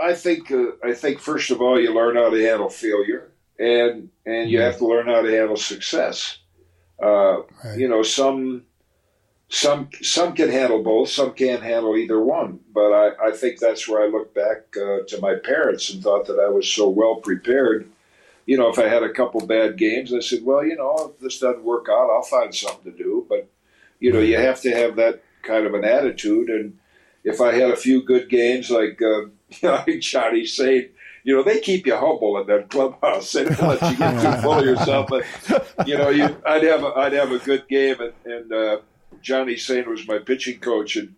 I think uh, I think first of all you learn how to handle failure, and and you have to learn how to handle success. Uh, Right. You know, some some some can handle both, some can't handle either one. But I, I think that's where I look back uh, to my parents and thought that I was so well prepared. You know, if I had a couple bad games, I said, well, you know, if this doesn't work out, I'll find something to do. But you know, you have to have that kind of an attitude. And if I had a few good games, like uh, you know, Johnny saying, you know, they keep you humble in that clubhouse. They don't let you get too full of yourself. But you know, you, I'd have a, I'd have a good game, and, and uh, Johnny Sain was my pitching coach, and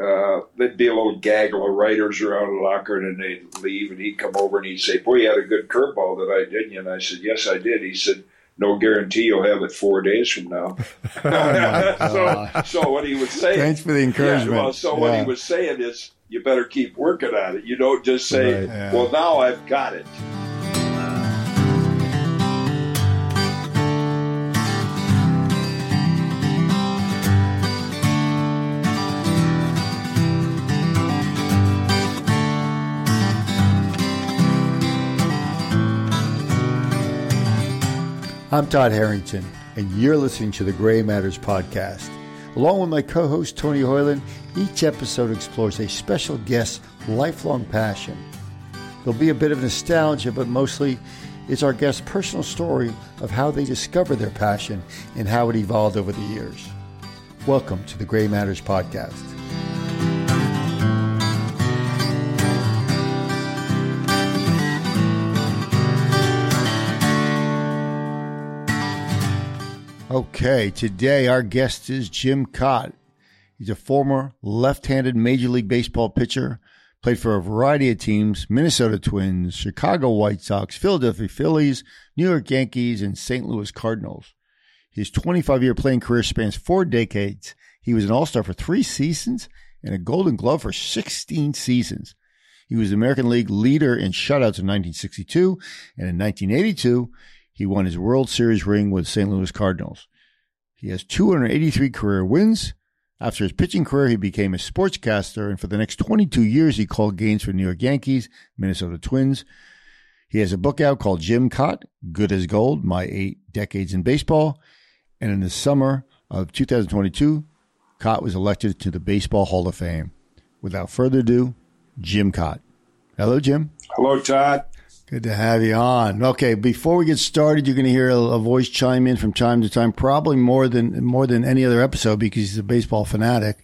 uh, there'd be a little gaggle of writers around the locker, and then they'd leave, and he'd come over and he'd say, "Boy, you had a good curveball that I didn't," And I said, "Yes, I did." He said. No guarantee you'll have it four days from now. so, oh, so what he would say. Thanks for the encouragement. Yeah, well, so what he was saying is, you better keep working on it. You don't just say, Right, yeah. "Well, now I've got it." I'm Todd Harrington, and you're listening to the Gray Matters podcast. Along with my co host Tony Hoyland, each episode explores a special guest's lifelong passion. There'll be a bit of nostalgia, but mostly it's our guest's personal story of how they discovered their passion and how it evolved over the years. Welcome to the Gray Matters podcast. Okay, today our guest is Jim Kaat. He's a former left handed Major League Baseball pitcher, played for a variety of teams Minnesota Twins, Chicago White Sox, Philadelphia Phillies, New York Yankees, and St. Louis Cardinals. His 25 year playing career spans four decades. He was an All Star for three seasons and a Golden Glove for 16 seasons. He was the American League leader in shutouts in 1962, and in 1982, he won his World Series ring with St. Louis Cardinals. He has 283 career wins. After his pitching career, he became a sportscaster, and for the next 22 years, he called games for New York Yankees, Minnesota Twins. He has a book out called Jim Kaat, Good as Gold, My Eight Decades in Baseball. And in the summer of 2022, Kaat was elected to the Baseball Hall of Fame. Without further ado, Jim Kaat. Hello, Jim. Hello, Todd. Good to have you on. Okay, before we get started, you're going to hear a, a voice chime in from time to time, probably more than more than any other episode because he's a baseball fanatic.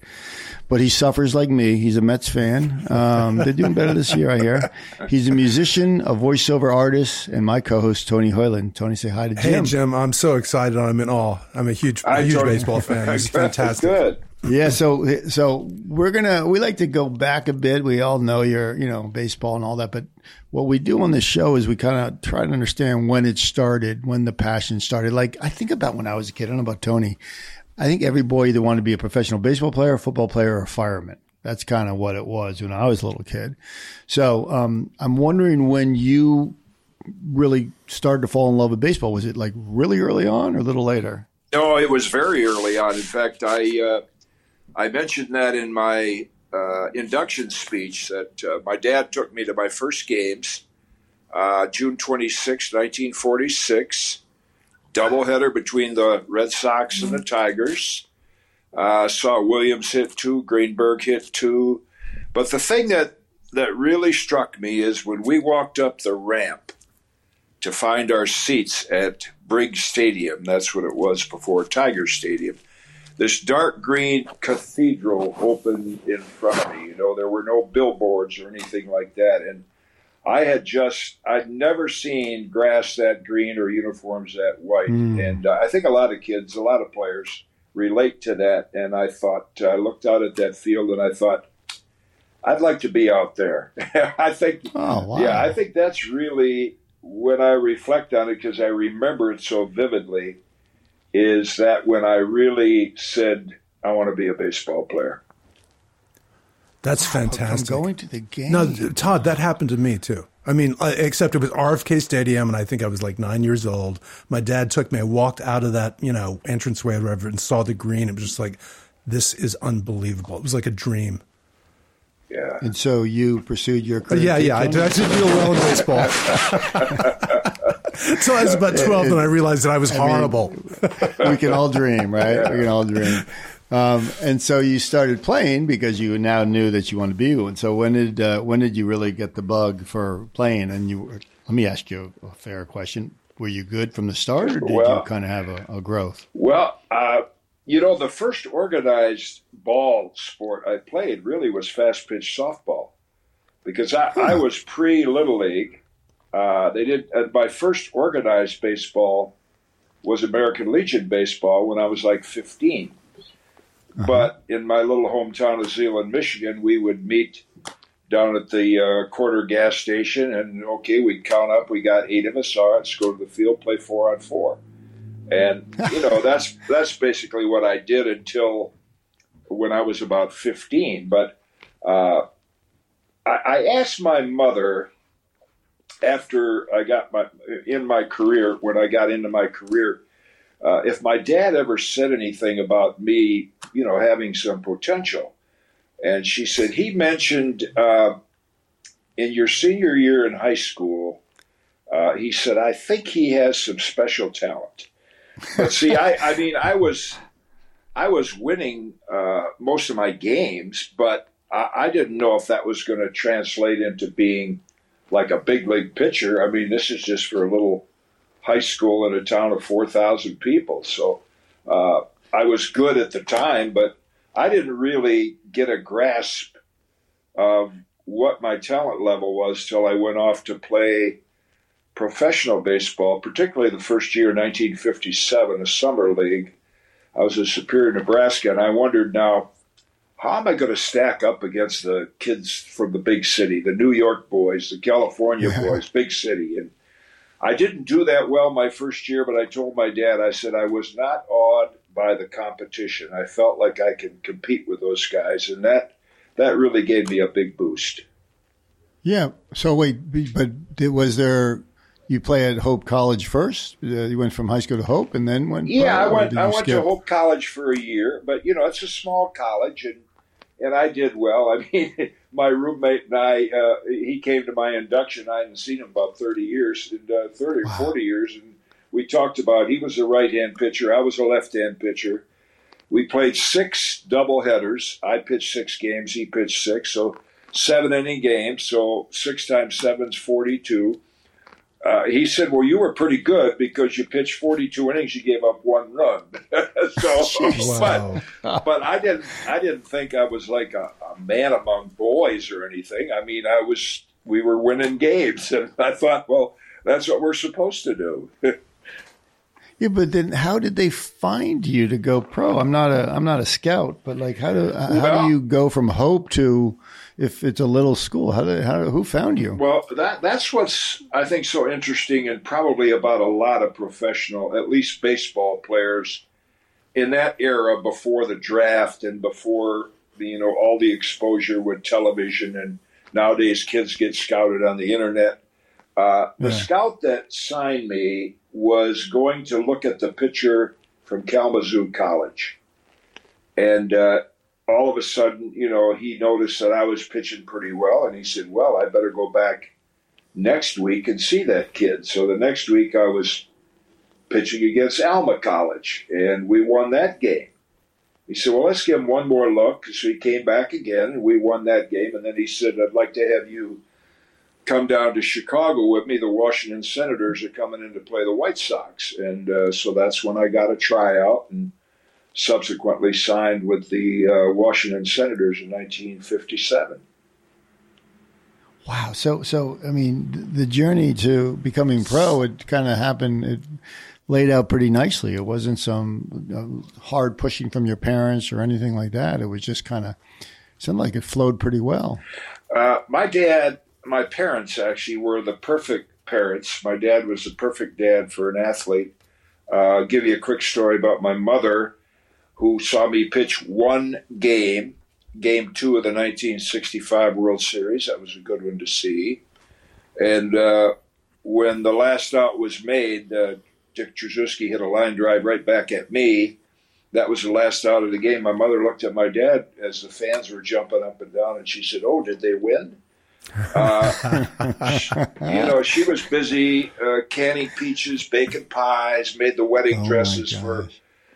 But he suffers like me. He's a Mets fan. Um, they're doing better this year, I hear. He's a musician, a voiceover artist, and my co-host Tony Hoyland. Tony, say hi to Jim. Hey Jim. Jim, I'm so excited. I'm in awe. I'm a huge, a I huge told- baseball fan. This is fantastic. Good. Yeah, so so we're gonna we like to go back a bit. We all know your you know baseball and all that, but what we do on this show is we kind of try to understand when it started, when the passion started. Like I think about when I was a kid. I don't know about Tony. I think every boy either wanted to be a professional baseball player, a football player, or a fireman. That's kind of what it was when I was a little kid. So um, I'm wondering when you really started to fall in love with baseball. Was it like really early on or a little later? No, it was very early on. In fact, I uh, I mentioned that in my uh, induction speech that uh, my dad took me to my first games, uh, June 26, 1946, doubleheader between the Red Sox and the Tigers. Uh, saw Williams hit two, Greenberg hit two. But the thing that, that really struck me is when we walked up the ramp to find our seats at Briggs Stadium. That's what it was before Tiger Stadium. This dark green cathedral opened in front of me. You know, there were no billboards or anything like that. And I had just, I'd never seen grass that green or uniforms that white. And uh, I think a lot of kids, a lot of players relate to that. And I thought, I looked out at that field and I thought, I'd like to be out there. I think, Oh wow! yeah, I think that's really when I reflect on it because I remember it so vividly. Is that when I really said I want to be a baseball player? That's I'm fantastic. going to the game. No, Todd, that happened to me too. I mean, uh, except it was RFK Stadium, and I think I was like nine years old. My dad took me. I walked out of that, you know, entranceway or whatever, and saw the green. It was just like, this is unbelievable. It was like a dream. Yeah. And so you pursued your Uh, career. yeah, yeah. I, did- I did real well in baseball. Until I was about 12 and I realized that I was horrible. we can all dream, right? We can all dream. Um, and so you started playing because you now knew that you wanted to be one. So when did uh, when did you really get the bug for playing? And you were, let me ask you a fair question: Were you good from the start, or did Well- you kind of have a, a growth? Well, uh, you know, the first organized ball sport I played really was fast pitch softball because I, I was pre Little League. Uh, they did uh, my first organized baseball was American Legion baseball when I was like 15. But in my little hometown of Zeeland, Michigan, we would meet down at the uh, corner gas station, and okay, we'd count up. We got eight of us. All right, let's go to the field, play four on four, and you know that's that's basically what I did until when I was about fifteen. But uh, I, I asked my mother after I got my in my career when I got into my career uh, if my dad ever said anything about me, you know, having some potential. And she said he mentioned uh, in your senior year in high school, uh, he said, I think he has some special talent. But see, I, I mean, I was, I was winning uh, most of my games, but I, I didn't know if that was going to translate into being like a big league pitcher. I mean, this is just for a little high school in a town of 4,000 people. So uh, I was good at the time, but I didn't really get a grasp of what my talent level was till I went off to play professional baseball, particularly the first year, 1957, a summer league. I was in Superior, Nebraska, and I wondered now, how am I going to stack up against the kids from the big city, the New York boys, the California boys, big city? And I didn't do that well my first year, but I told my dad, I said I was not awed by the competition. I felt like I could compete with those guys, and that that really gave me a big boost. Yeah. So wait, but was there? You play at Hope College first. Uh, you went from high school to Hope, and then went. Yeah, I went. I went to? Hope College for a year, but you know it's a small college, and and I did well. I mean, my roommate and I, uh, he came to my induction. I hadn't seen him about thirty years, and uh, thirty or Wow. forty years, and we talked about. He was a right-hand pitcher. I was a left-hand pitcher. We played six double headers. I pitched six games. He pitched six, so seven inning games. So six times seven is forty-two. Uh, he said, "Well, you were pretty good because you pitched 42 innings. You gave up one run." so, Wow. but but I didn't I didn't think I was like a, a man among boys or anything. I mean, I was we were winning games, and I thought, well, that's what we're supposed to do. Yeah, but then how did they find you to go pro? I'm not a I'm not a scout, but like how do how Well- do you go from Hope to if it's a little school? How do how who found you? Well, that that's what's I think so interesting, and probably about a lot of professional, at least baseball players, in that era before the draft and before the, you know all the exposure with television, and nowadays kids get scouted on the internet. Uh, the Yeah. scout that signed me was going to look at the pitcher from Kalamazoo College, and uh, all of a sudden, you know, he noticed that I was pitching pretty well, and he said, "Well, I better go back next week and see that kid." So the next week, I was pitching against Alma College, and we won that game. He said, "Well, let's give him one more look." So he came back again, and we won that game. And then he said, "I'd like to have you come down to Chicago with me. The Washington Senators are coming in to play the White Sox," and uh, so that's when I got a tryout and subsequently signed with the uh, Washington Senators in 1957. Wow. So so I mean the journey to becoming pro it kind of happened. It laid out pretty nicely. It wasn't some uh, hard pushing from your parents or anything like that. It was just kind of seemed like it flowed pretty well. Uh, my dad, my parents actually were the perfect parents. My dad was the perfect dad for an athlete. Uh, I'll give you a quick story about my mother, who saw me pitch one game, game two of the 1965 World Series. That was a good one to see. And uh, when the last out was made, uh, Dick Tracewski hit a line drive right back at me. that was the last out of the game. My mother looked at my dad as the fans were jumping up and down, and she said, "Oh, did they win?" Uh, you know, she was busy uh, canning peaches, baking pies, made the wedding Oh, dresses for.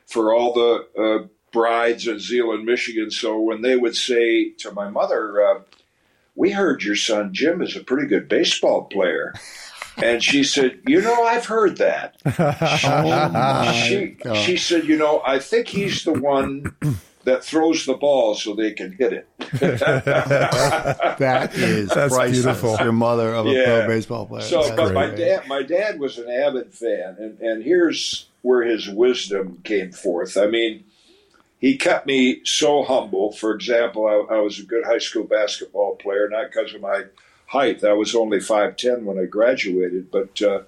For all the uh, brides in Zeeland, Michigan. So when they would say to my mother, uh, "We heard your son Jim is a pretty good baseball player," and she said, "You know, I've heard that." Oh, she she said, "You know, I think he's the one." That throws the ball so they can hit it. That is That's priceless. beautiful. Your mother of a Yeah. pro baseball player. So, That's but my dad, my dad was an avid fan, and, and here's where his wisdom came forth. I mean, he kept me so humble. For example, I, I was a good high school basketball player, not because of my height. I was only five ten when I graduated, but uh,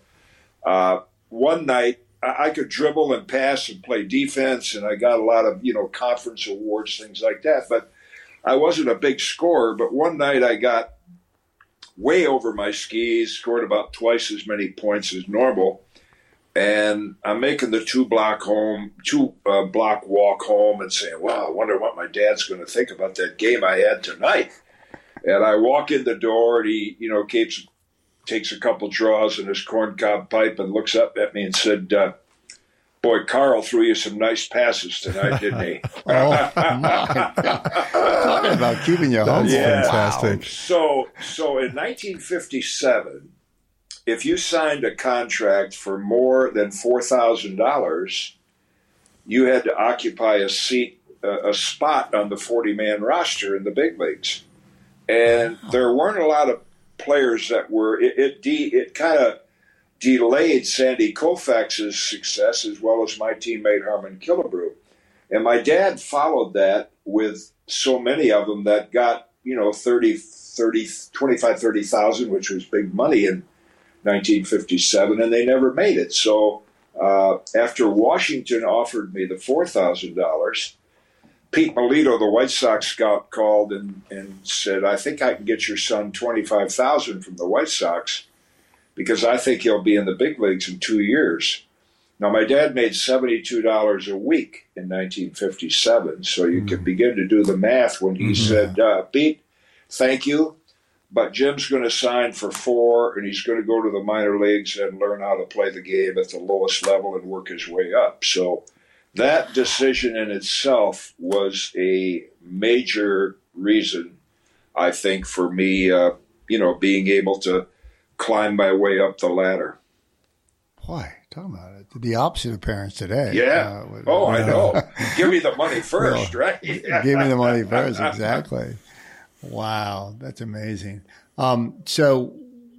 uh, one night I, I could dribble and pass and play defense, and I got a lot of you know conference awards, things like that. But I wasn't a big scorer. But one night I got way over my skis, scored about twice as many points as normal. And I'm making the two block home, two uh, block walk home, and saying, "Wow, I wonder what my dad's going to think about that game I had tonight." And I walk in the door, and he, you know, keeps takes a couple draws in his corncob pipe and looks up at me and said, uh, "Boy, Carl threw you some nice passes tonight, didn't he?" Oh my God! Talking about keeping you home. That's Yeah. fantastic. So, so in 1957, if you signed a contract for more than four thousand dollars, you had to occupy a seat, a, spot on the 40-man roster in the big leagues, and there weren't a lot of players that were. It it, de, it kind of delayed Sandy Koufax's success as well as my teammate Harmon Killebrew. And my dad followed that with so many of them that got, you know, 30, 30, 25, 30,000, which was big money in 1957, and they never made it. So uh, after Washington offered me the $4,000, Pete Melito, the White Sox scout, called and, and said, I think I can get your son 25000 from the White Sox because I think he'll be in the big leagues in two years. Now, my dad made $72 a week in 1957, so you can begin to do the math when he said, uh, Pete, thank you, but Jim's going to sign for four, and he's going to go to the minor leagues and learn how to play the game at the lowest level and work his way up. So that decision in itself was a major reason, I think, for me, uh, you know, being able to climb my way up the ladder. Boy, talking about it. The opposite of parents today. Yeah. Uh, with- oh, I know. Give me the money first, right? Give me the money first. Exactly. Wow, that's amazing. Um, so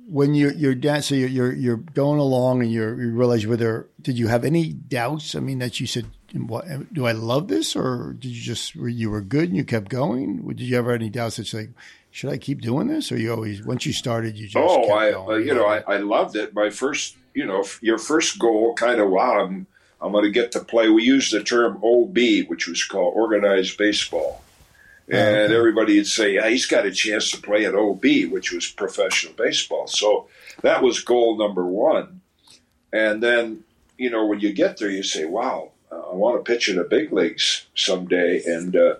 when you you're dan- so you're, you're you're going along and you're, you realize you're with her. Did you have any doubts? I mean, that you said, "What do I love this?" Or did you just were you were good and you kept going? Did you ever have any doubts? That like, should I keep doing this? Or you always once you started, you just Oh, kept I, uh, you know, I, I loved it. My first, you know, your first goal, kind of, wow, I'm, I'm going to get to play. We used the term OB, which was called organized baseball. And okay. everybody would say, yeah, he's got a chance to play at OB, which was professional baseball. So that was goal number one. And then, you know, when you get there, you say, wow, I want to pitch in the big leagues someday. And uh,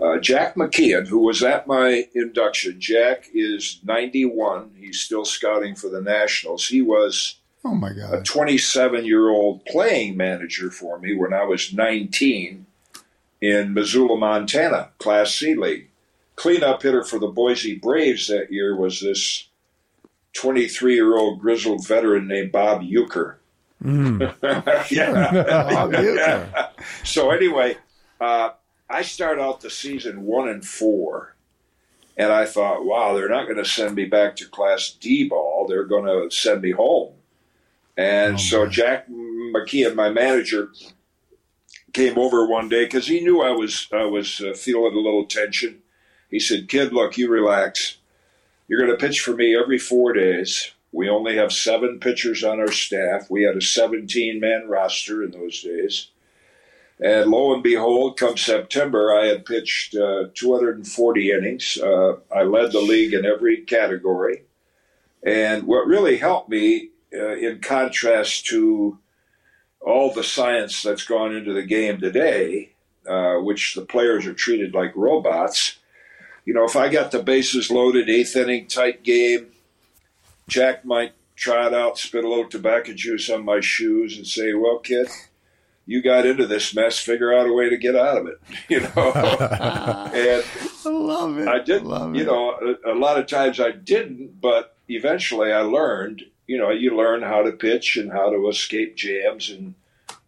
uh, Jack McKeon, who was at my induction, Jack is 91. He's still scouting for the Nationals. He was oh my God. a 27 year old playing manager for me when I was 19 in Missoula, Montana, Class C League. Cleanup hitter for the Boise Braves that year was this 23 year old grizzled veteran named Bob Uecker. yeah. Bob Uecker. So anyway, uh, I start out the season one and four, and I thought, wow, they're not going to send me back to Class D ball. They're going to send me home. And Oh, so my. Jack McKeon, my manager, came over one day because he knew I was I was uh, feeling a little tension. He said, "Kid, look, you relax. You're going to pitch for me every four days. We only have seven pitchers on our staff. We had a 17 man roster in those days." And lo and behold, come September, I had pitched uh, 240 innings. Uh, I led the league in every category. And what really helped me, uh, in contrast to all the science that's gone into the game today, uh, which the players are treated like robots. You know, if I got the bases loaded, eighth inning, tight game, Jack might trot out, spit a little tobacco juice on my shoes, and say, "Well, kid." You got into this mess. Figure out a way to get out of it, you know. and I love it. I did, Love you it. know, a, a lot of times I didn't, but eventually I learned. You know, you learn how to pitch and how to escape jams. And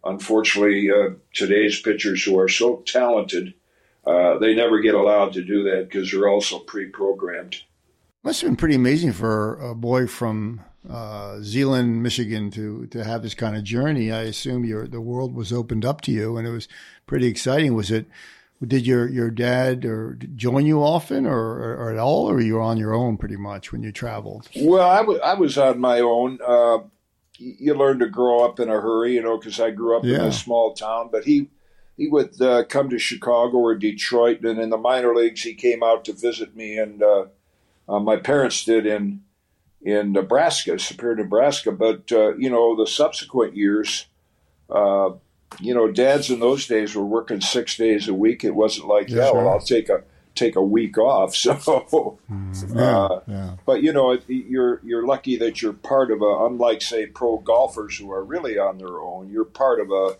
unfortunately, uh, today's pitchers who are so talented, uh, they never get allowed to do that because they're also pre-programmed. Must have been pretty amazing for a boy from uh, Zeeland, Michigan, to to have this kind of journey. I assume your the world was opened up to you, and it was pretty exciting. Was it? Did your your dad or join you often, or, or, or at all, or you were on your own pretty much when you traveled? Well, I wa- I was on my own. Uh, you learn to grow up in a hurry, you know, because I grew up in a small town. But he he would uh, come to Chicago or Detroit, and in the minor leagues, he came out to visit me, and uh, uh, my parents did in in Nebraska, Superior, Nebraska. But uh, you know, the subsequent years. You know, dads in those days were working six days a week. It wasn't like, Yeah, well, I'll take a take a week off. So, Yeah, Uh, yeah. but you know, you're you're lucky that you're part of a. Unlike say pro golfers who are really on their own, you're part of a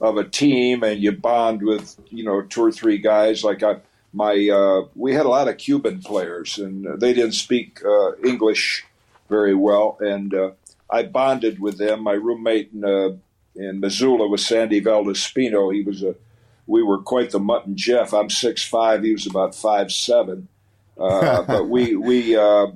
of a team, and you bond with you know two or three guys. Like I, my, uh, we had a lot of Cuban players, and they didn't speak uh, English very well, and uh, I bonded with them. My roommate in uh, in Missoula with Sandy Valdespino. He was a we were quite the Mutt and Jeff. I'm six five. He was about five seven. Uh, but we we uh,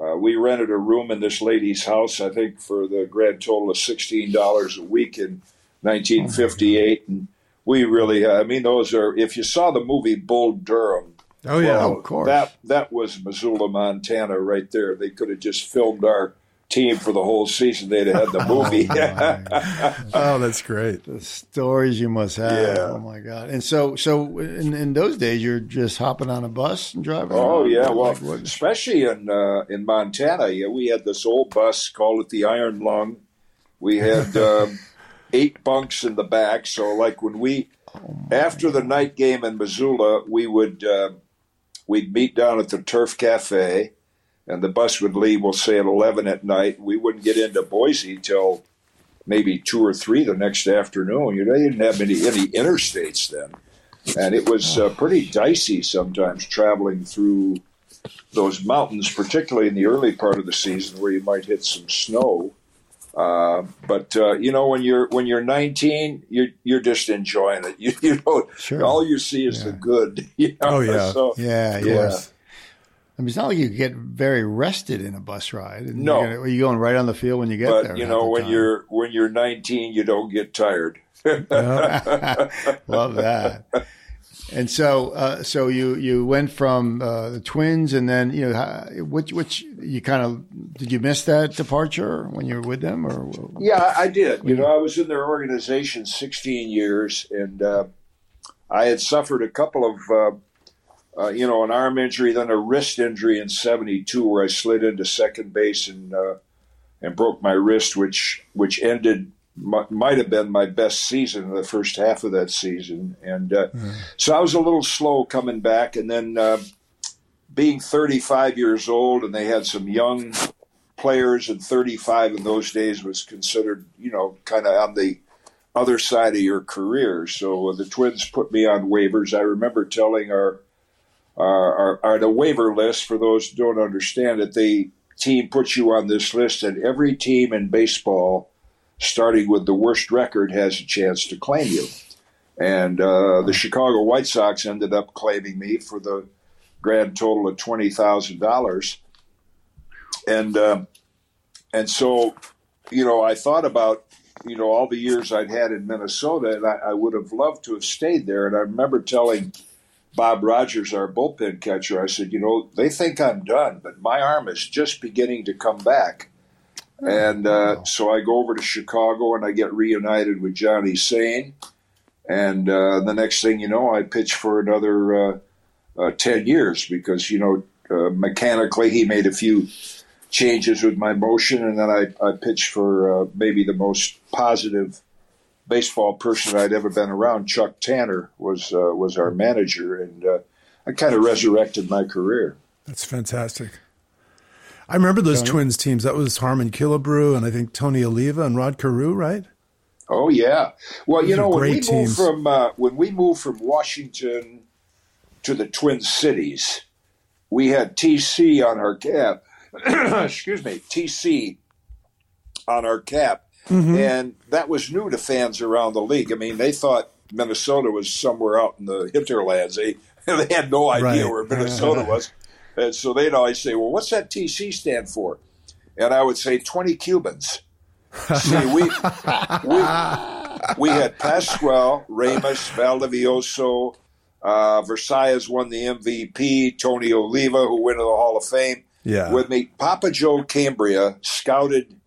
uh, we rented a room in this lady's house. I think for the grand total of sixteen dollars a week in 1958, and we really. I mean, those are. If you saw the movie Bull Durham, Oh yeah. well, of course. that that was Missoula, Montana, right there. They could have just filmed our team for the whole season. They'd have had the movie. oh, that's great. The stories you must have. Yeah. Oh my god! And so, so in, in those days, you're just hopping on a bus and driving. Oh around? yeah, well, Like especially in uh, in Montana, yeah, we had this old bus called it the Iron Lung. We had um, eight bunks in the back, so like when we after the night game in Missoula, we would uh, we'd meet down at the Turf Cafe, and the bus would leave. We'll say at eleven at night. We wouldn't get into Boise till maybe two or three the next afternoon. You know, they didn't have any any interstates then, and it was uh, pretty dicey sometimes traveling through those mountains, particularly in the early part of the season where you might hit some snow. Uh, but uh, you know, when you're when you're 19, you're you're just enjoying it. You you know, Sure. all you see is the good. You know? Oh, yeah. So, Yeah, yeah. course. I mean, it's not like you get very rested in a bus ride. And No. you're, gonna, are going right on the field when you get there? but you know, the when time? you're when you're 19, you don't get tired. love that. And so, uh, so you you went from uh, the Twins, and then you know, which which you kind of did you miss that departure when you were with them, or Yeah, I did. You know, I was in their organization 16 years, and uh, I had suffered a couple of, uh, uh, you know, an arm injury, then a wrist injury in '72, where I slid into second base and uh, and broke my wrist, which which ended mi- might have been my best season in the first half of that season, and uh, so I was a little slow coming back, and then. Uh, being 35 years old, and they had some young players, and 35 in those days was considered, you know, kind of on the other side of your career. So the Twins put me on waivers. I remember telling our our, our, our the waiver list for those who don't understand it. The team puts you on this list, and every team in baseball, starting with the worst record, has a chance to claim you. And uh, the Chicago White Sox ended up claiming me for the grand total of twenty thousand dollars, and um, and so, you know, I thought about you know all the years I'd had in Minnesota, and I, I would have loved to have stayed there. And I remember telling Bob Rogers, our bullpen catcher, I said, you know, they think I'm done, but my arm is just beginning to come back. And uh, so I go over to Chicago and I get reunited with Johnny Sain. And uh, the next thing you know, I pitch for another uh, uh, 10 years because, you know, uh, mechanically he made a few changes with my motion. And then I, I pitched for uh, maybe the most positive baseball person I'd ever been around. Chuck Tanner was uh, was our manager, and uh, I kind of resurrected my career. That's fantastic. I remember those Tony? Twins teams. That was Harmon Killebrew and I think Tony Oliva and Rod Carew, right? Oh yeah. Well, those you know when we teams. moved from uh, when we moved from Washington to the Twin Cities, we had TC on our cap. Excuse me, TC on our cap, mm-hmm. and that was new to fans around the league. I mean, they thought Minnesota was somewhere out in the hinterlands. They they had no idea right. where Minnesota was. And so they'd always say, well, what's that TC stand for? And I would say 20 Cubans. See, we, we, we had Pascual, Ramos, Valdivielso, uh, Versalles won the MVP, Tony Oliva, who went to the Hall of Fame. Yeah. With me, Papa Joe Cambria scouted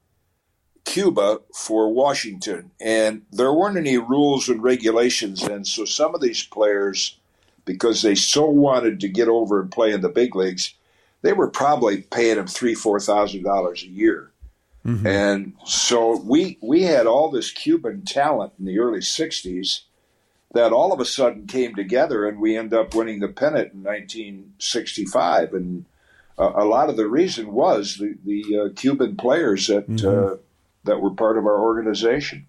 Cuba for Washington, and there weren't any rules and regulations. And so some of these players because they so wanted to get over and play in the big leagues, they were probably paying them three, four thousand dollars a year. Mm-hmm. And so we we had all this Cuban talent in the early '60s that all of a sudden came together, and we end up winning the pennant in 1965. And uh, a lot of the reason was the the uh, Cuban players that mm-hmm. uh, that were part of our organization.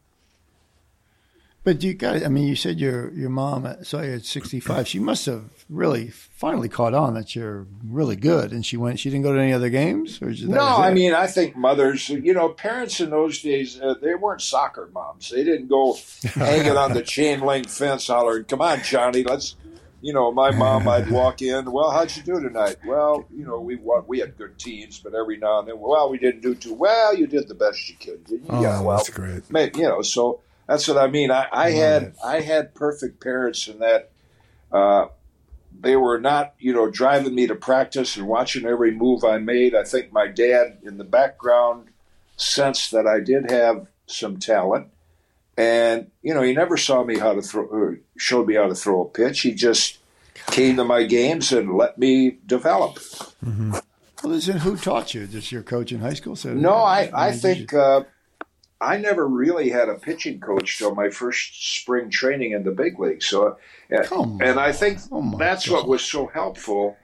But you got, I mean, you said your your mom saw you at 65. She must have really finally caught on that you're really good. And she went, she didn't go to any other games? Or no, I mean, I think mothers, you know, parents in those days, uh, they weren't soccer moms. They didn't go hanging on the chain link fence hollering, come on, Johnny, let's, you know, my mom, I'd walk in, well, how'd you do tonight? Well, you know, we won, we had good teams, but every now and then, well, we didn't do too well. You did the best you could. Oh, yeah, well, that's great. You know, so that's what I mean. I, I had it. I had perfect parents in that uh, they were not, you know, driving me to practice and watching every move I made. I think my dad, in the background, sensed that I did have some talent, and you know, he never saw me how to throw, or showed me how to throw a pitch. He just came to my games and let me develop. Mm-hmm. Well, listen, who taught you? Just your coach in high school? So no, I, I think uh, I never really had a pitching coach till my first spring training in the big league. So, uh, and I think oh that's God. what was so helpful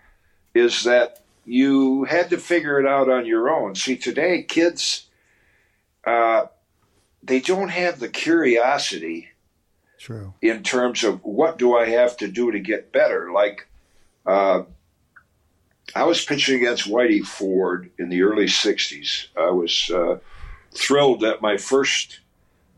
is that you had to figure it out on your own. See, today kids, uh, they don't have the curiosity. True. In terms of what do I have to do to get better? Like, uh, I was pitching against Whitey Ford in the early '60s. I was uh, thrilled that my first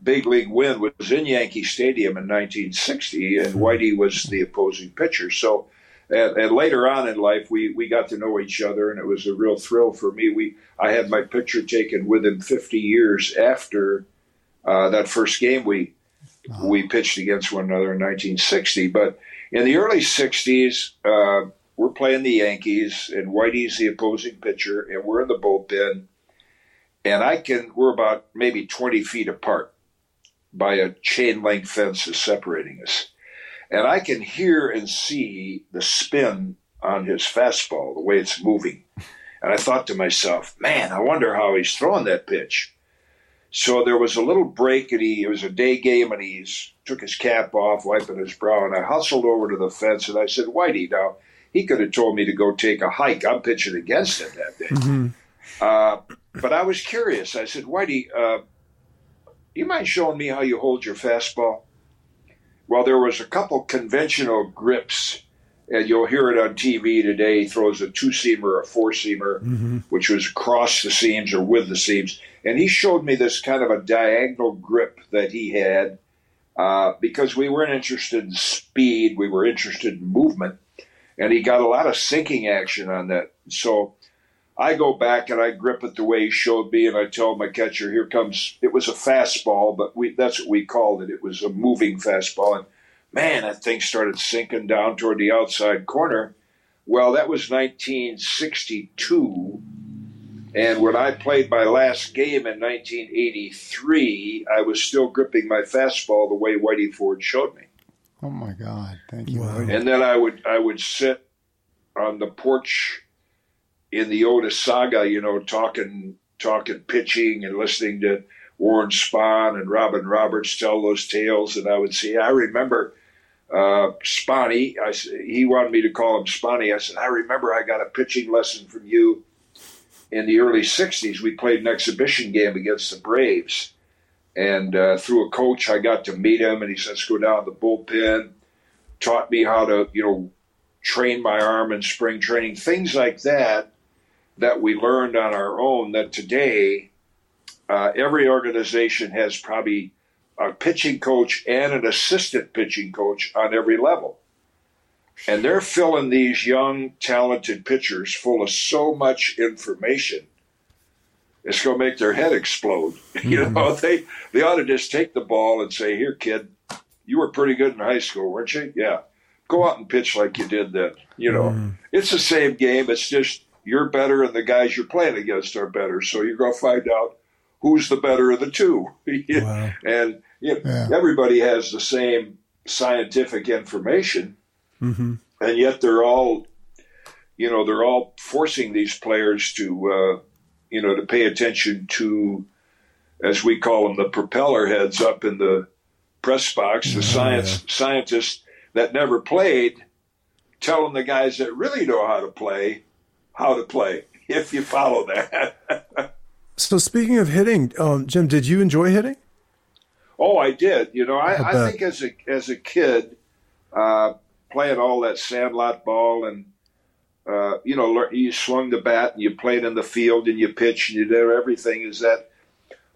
big league win was in Yankee Stadium in 1960, and Whitey was the opposing pitcher. So, and, and, later on in life, we, we got to know each other, and it was a real thrill for me. We I had my picture taken with him 50 years after uh, that first game we wow. we pitched against one another in 1960. But in the early 60s, uh, we're playing the Yankees, and Whitey's the opposing pitcher, and we're in the bullpen and I can we're about maybe 20 feet apart by a chain link fence is separating us. And I can hear and see the spin on his fastball, the way it's moving. And I thought to myself, man, I wonder how he's throwing that pitch. So there was a little break, and he it was a day game, and he took his cap off, wiping his brow, and I hustled over to the fence, and I said, Whitey, now he could have told me to go take a hike. I'm pitching against him that day. Mm-hmm. Uh, but I was curious. I said, Whitey, uh, you mind showing me how you hold your fastball? Well, there was a couple conventional grips, and you'll hear it on TV today. He throws a two seamer, a four seamer, mm-hmm. which was across the seams or with the seams. And he showed me this kind of a diagonal grip that he had uh, because we weren't interested in speed, we were interested in movement. And he got a lot of sinking action on that. So I go back and I grip it the way he showed me, and I tell my catcher, "Here comes." It was a fastball, but we—that's what we called it. It was a moving fastball, and man, that thing started sinking down toward the outside corner. Well, that was 1962, and when I played my last game in 1983, I was still gripping my fastball the way Whitey Ford showed me. Oh my God! Thank you. Wow. And then I would I would sit on the porch in the Otesaga, you know, talking talking pitching and listening to Warren Spahn and Robin Roberts tell those tales, and I would say, I remember uh, Spotty. I, he wanted me to call him Spotty. I said, I remember I got a pitching lesson from you in the early 60s. We played an exhibition game against the Braves. And uh, through a coach, I got to meet him, and he says, go down to the bullpen, taught me how to, you know, train my arm in spring training, things like that, that we learned on our own that today uh, every organization has probably a pitching coach and an assistant pitching coach on every level. And they're filling these young, talented pitchers full of so much information. It's going to make their head explode. Mm-hmm. You know, they they ought to just take the ball and say, "Here, kid, you were pretty good in high school, weren't you? Yeah, go out and pitch like you did then." You know, mm-hmm. it's the same game. It's just you're better, and the guys you're playing against are better. So you're going to find out who's the better of the two. wow. And you know, yeah. everybody has the same scientific information, mm-hmm. and yet they're all, you know, they're all forcing these players to, uh, you know, to pay attention to, as we call them, the propeller heads up in the press box, the oh, science yeah. scientists that never played, telling the guys that really know how to play how to play. If you follow that. So speaking of hitting, um, Jim, did you enjoy hitting? Oh, I did. You know, I, I think as a as a kid, uh, playing all that sandlot ball and uh, you know, you swung the bat and you played in the field and you pitched and you did everything. Is that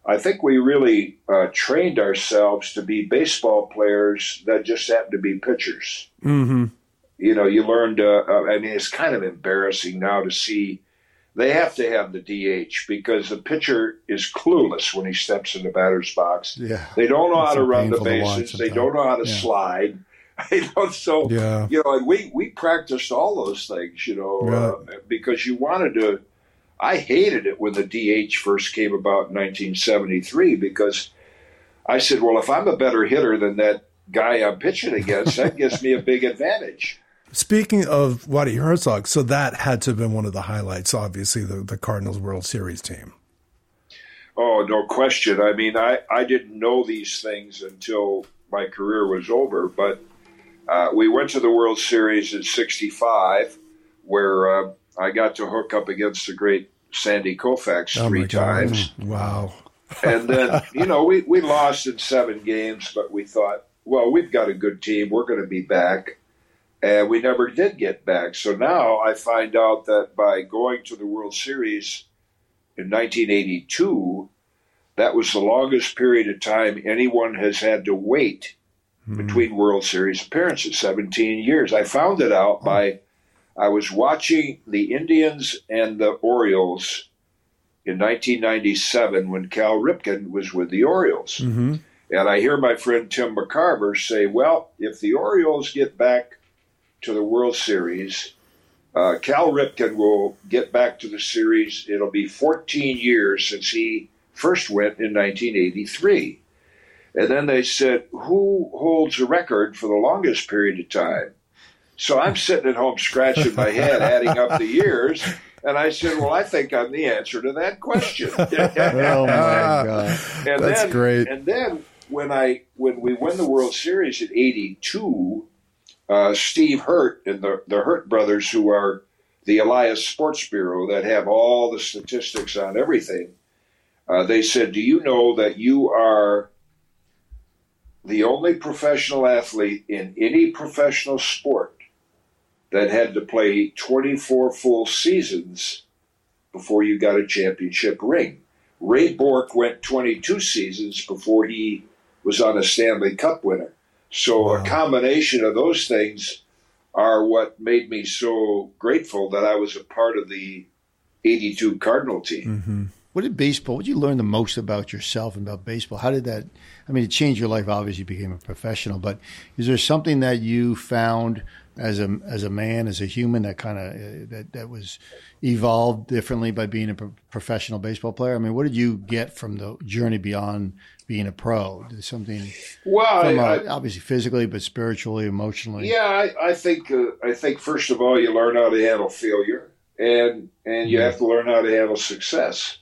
I think we really uh, trained ourselves to be baseball players that just happened to be pitchers. Mm-hmm. You know, you learned. Uh, uh I mean, it's kind of embarrassing now to see they have to have the DH because the pitcher is clueless when he steps in the batter's box. Yeah. They don't know how to run the bases. They don't know how to yeah. slide. You know, so yeah. you know, we we practiced all those things, you know, uh, because you wanted to. I hated it when the DH first came about in 1973 because I said, well, if I'm a better hitter than that guy I'm pitching against, that gives me a big advantage. Speaking of Whitey Herzog, so that had to have been one of the highlights, obviously, the, the Cardinals World Series team. Oh, no question. I mean, I, I didn't know these things until my career was over, but uh, we went to the World Series in 65, where uh, I got to hook up against the great Sandy Koufax oh three times. Wow. and then, you know, we, we lost in seven games, but we thought, well, we've got a good team. We're going to be back and we never did get back. So now I find out that by going to the World Series in 1982, that was the longest period of time anyone has had to wait mm. between World Series appearances 17 years. I found it out by I was watching the Indians and the Orioles in 1997 when Cal Ripken was with the Orioles. Mm-hmm. And I hear my friend Tim McCarver say, well, if the Orioles get back to the World Series. Uh, Cal Ripken will get back to the series. It'll be 14 years since he first went in 1983. And then they said, Who holds the record for the longest period of time? So I'm sitting at home scratching my head, adding up the years. And I said, Well, I think I'm the answer to that question. oh, my God. And That's then, great. And then when I when we win the World Series in 82, uh, Steve Hirdt and the, the Hirdt brothers, who are the Elias Sports Bureau that have all the statistics on everything, uh, they said, Do you know that you are the only professional athlete in any professional sport that had to play 24 full seasons before you got a championship ring? Ray Bourque went 22 seasons before he was on a Stanley Cup winner. So wow. a combination of those things are what made me so grateful that I was a part of the 82 Cardinal team. Mm-hmm. What did baseball, what did you learn the most about yourself and about baseball? How did that, I mean, it changed your life. Obviously, you became a professional, but is there something that you found as a, as a man, as a human that kind of, uh, that, that was evolved differently by being a pro- professional baseball player? I mean, what did you get from the journey beyond being a pro? Something well, uh, obviously physically, but spiritually, emotionally. Yeah, I, I think uh, I think first of all, you learn how to handle failure, and and you yeah. have to learn how to handle success.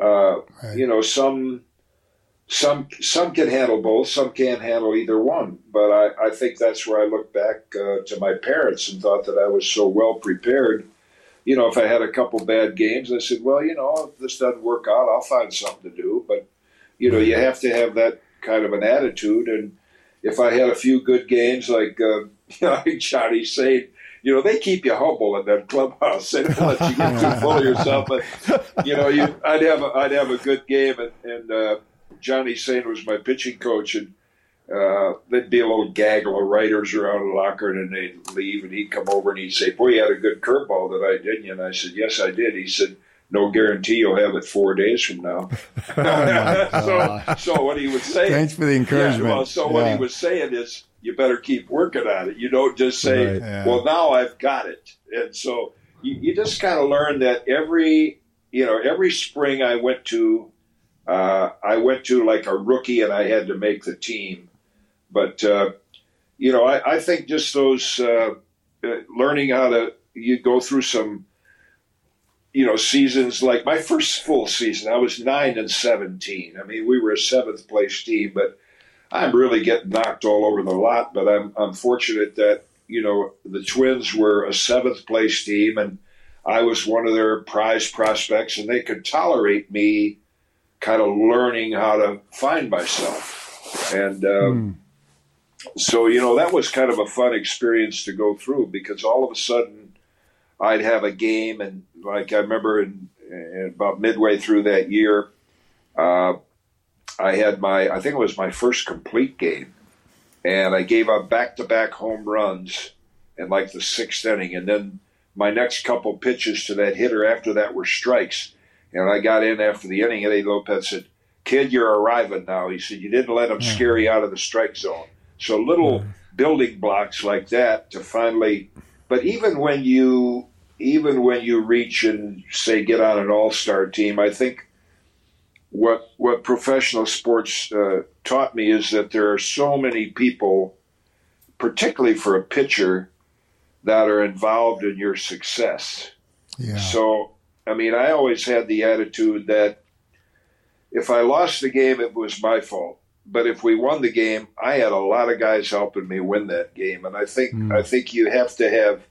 Uh, right. You know, some some some can handle both, some can't handle either one. But I, I think that's where I look back uh, to my parents and thought that I was so well prepared. You know, if I had a couple bad games, I said, well, you know, if this doesn't work out, I'll find something to do. But you know, you have to have that kind of an attitude. And if I had a few good games, like uh, you know, like Johnny said, you know, they keep you humble in that clubhouse. They don't let you get too full of yourself. But you know, you, I'd have a, I'd have a good game, and, and uh, Johnny Sain was my pitching coach, and uh, there'd be a little gaggle of writers around the locker, and then they'd leave, and he'd come over and he'd say, "Boy, you had a good curveball that I didn't," And I said, "Yes, I did." He said, "No guarantee you'll have it four days from now." so, so what he would say. Thanks for the encouragement. Yeah, well, so yeah. what he was saying is, you better keep working on it. You don't just say, right, yeah. "Well, now I've got it." And so you, you just kind of learn that every you know every spring I went to uh, I went to like a rookie and I had to make the team. But, uh, you know, I, I, think just those uh, uh, learning how to, you go through some, you know, seasons like my first full season, I was 9 and 17. I mean, we were a seventh place team, but I'm really getting knocked all over the lot. But I'm, I'm fortunate that, you know, the Twins were a seventh place team and I was one of their prize prospects and they could tolerate me kind of learning how to find myself. And um, mm. so, you know, that was kind of a fun experience to go through because all of a sudden I'd have a game, and like I remember in, in about midway through that year, uh, I had my, I think it was my first complete game, and I gave up back to back home runs in like the sixth inning. And then my next couple pitches to that hitter after that were strikes. And I got in after the inning, Eddie Lopat said, Kid, you're arriving now. He said, You didn't let them scare you out of the strike zone. So little building blocks like that to finally, but even when you, even when you reach and say get on an all star team, I think what what professional sports uh, taught me is that there are so many people, particularly for a pitcher, that are involved in your success. Yeah. So I mean, I always had the attitude that if I lost the game, it was my fault. But if we won the game, I had a lot of guys helping me win that game, and I think mm. I think you have to have.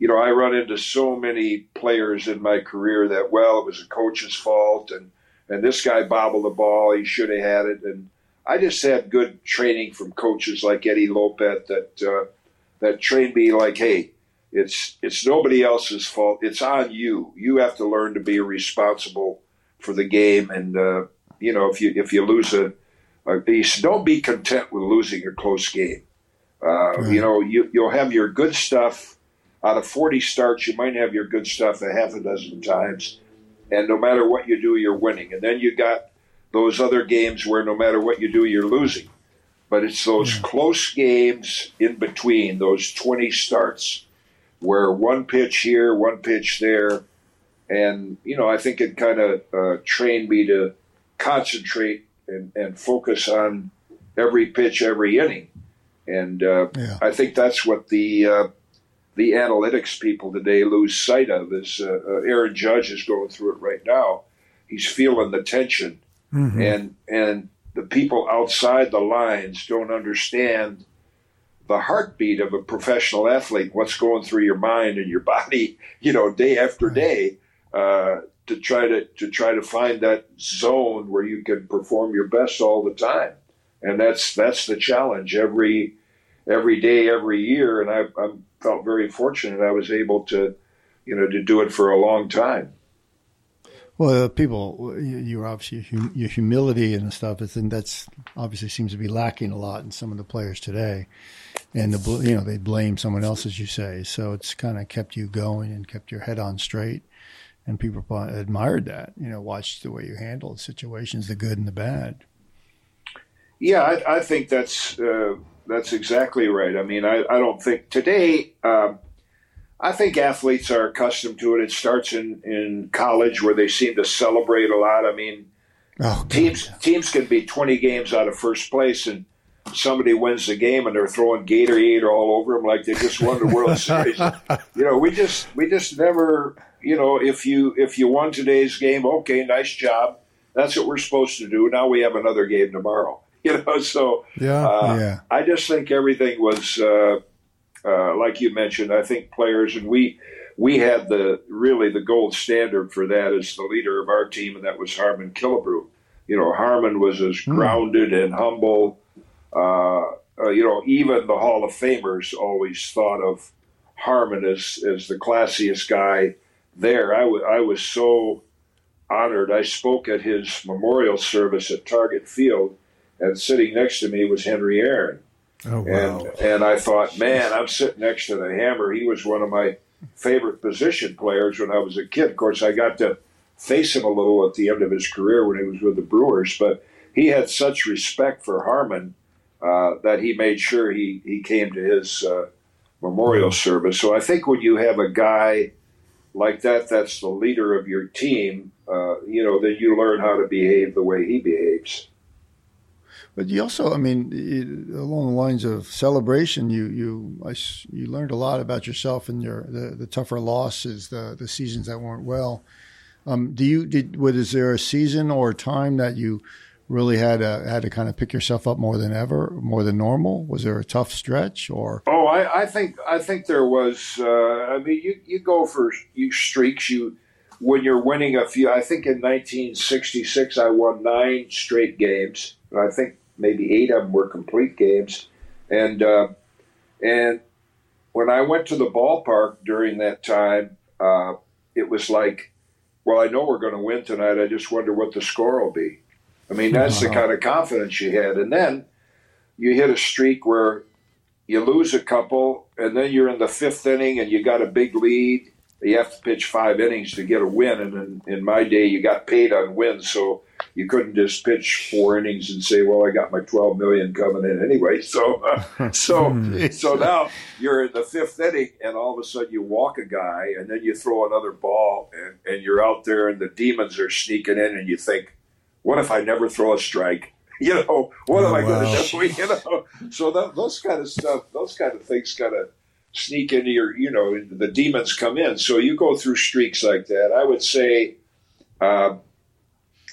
You know, I run into so many players in my career that well, it was a coach's fault, and and this guy bobbled the ball, he should have had it, and I just had good training from coaches like Eddie Lopat that uh, that trained me like, hey, it's it's nobody else's fault. It's on you. You have to learn to be responsible for the game. And uh, you know, if you if you lose a, a piece, don't be content with losing a close game. Uh, right. You know, you you'll have your good stuff out of forty starts. You might have your good stuff a half a dozen times, and no matter what you do, you're winning. And then you got those other games where no matter what you do, you're losing. But it's those yeah. close games in between, those 20 starts, where one pitch here, one pitch there, and you know I think it kind of uh, trained me to concentrate and, and, focus on every pitch, every inning, and uh, yeah. I think that's what the uh, the analytics people today lose sight of. Is uh, uh, Aaron Judge is going through it right now. He's feeling the tension, mm-hmm. and and the people outside the lines don't understand the heartbeat of a professional athlete, what's going through your mind and your body, you know, day after day, uh, to try to to try to find that zone where you can perform your best all the time, and that's that's the challenge every every day, every year. And I, I felt very fortunate I was able to, you know, to do it for a long time. Well, people, you're obviously your humility and stuff. and that's obviously seems to be lacking a lot in some of the players today. And the you know they blame someone else as you say. So it's kind of kept you going and kept your head on straight. And people admired that you know watched the way you handled situations the good and the bad. Yeah i, I think that's uh, that's exactly right. I mean i, I don't think today um, i think athletes are accustomed to it it starts in, in college where they seem to celebrate a lot i mean oh, teams teams can be 20 games out of first place and somebody wins the game and they're throwing Gatorade all over them like they just won the World Series. You know, we just we just never, you know, if you if you won today's game, okay, nice job. that's what we're supposed to do. Now we have another game tomorrow. You know, so Yeah. uh, Yeah. I just think everything was uh, uh, like you mentioned. I think players and we we had the really the gold standard for that as the leader of our team, and that was Harmon Killebrew. You know, Harmon was as grounded and humble. Uh, uh, you know, even the Hall of Famers always thought of Harmon as as the classiest guy there. I wa- I was so honored. I spoke at his memorial service at Target Field, and sitting next to me was Henry Aaron. Oh wow. And and I thought, man, I'm sitting next to the Hammer. He was one of my favorite position players when I was a kid. Of course, I got to face him a little at the end of his career when he was with the Brewers, but he had such respect for Harmon uh, that he made sure he he came to his uh, memorial service. So I think when you have a guy like that, that's the leader of your team. Uh, you know, then you learn how to behave the way he behaves. But you also, I mean, along the lines of celebration, you you I you learned a lot about yourself and your the, the tougher losses, the the seasons that weren't well. Um, do you did? Was there a season or a time that you really had to, had to kind of pick yourself up more than ever, more than normal? Was there a tough stretch or? Oh, I, I think I think there was. Uh, I mean, you, you go for you streaks. You when you're winning a few. I think in 1966 I won nine straight games. I think maybe eight of them were complete games. And uh, and when I went to the ballpark during that time, uh, it was like, well, I know we're going to win tonight. I just wonder what the score will be. I mean, that's the kind of confidence you had. And then you hit a streak where you lose a couple, and then you're in the fifth inning and you got a big lead. You have to pitch five innings to get a win, and in, in my day, you got paid on wins, so you couldn't just pitch four innings and say, "Well, I got my twelve million coming in anyway." So, uh, so, so now you're in the fifth inning, and all of a sudden you walk a guy, and then you throw another ball, and, and you're out there, and the demons are sneaking in, and you think, "What if I never throw a strike?" You know, what am Oh, I going to do? You know, so that, those kind of stuff, those kind of things, kind of sneak into your, you know, the demons come in. So you go through streaks like that. I would say uh,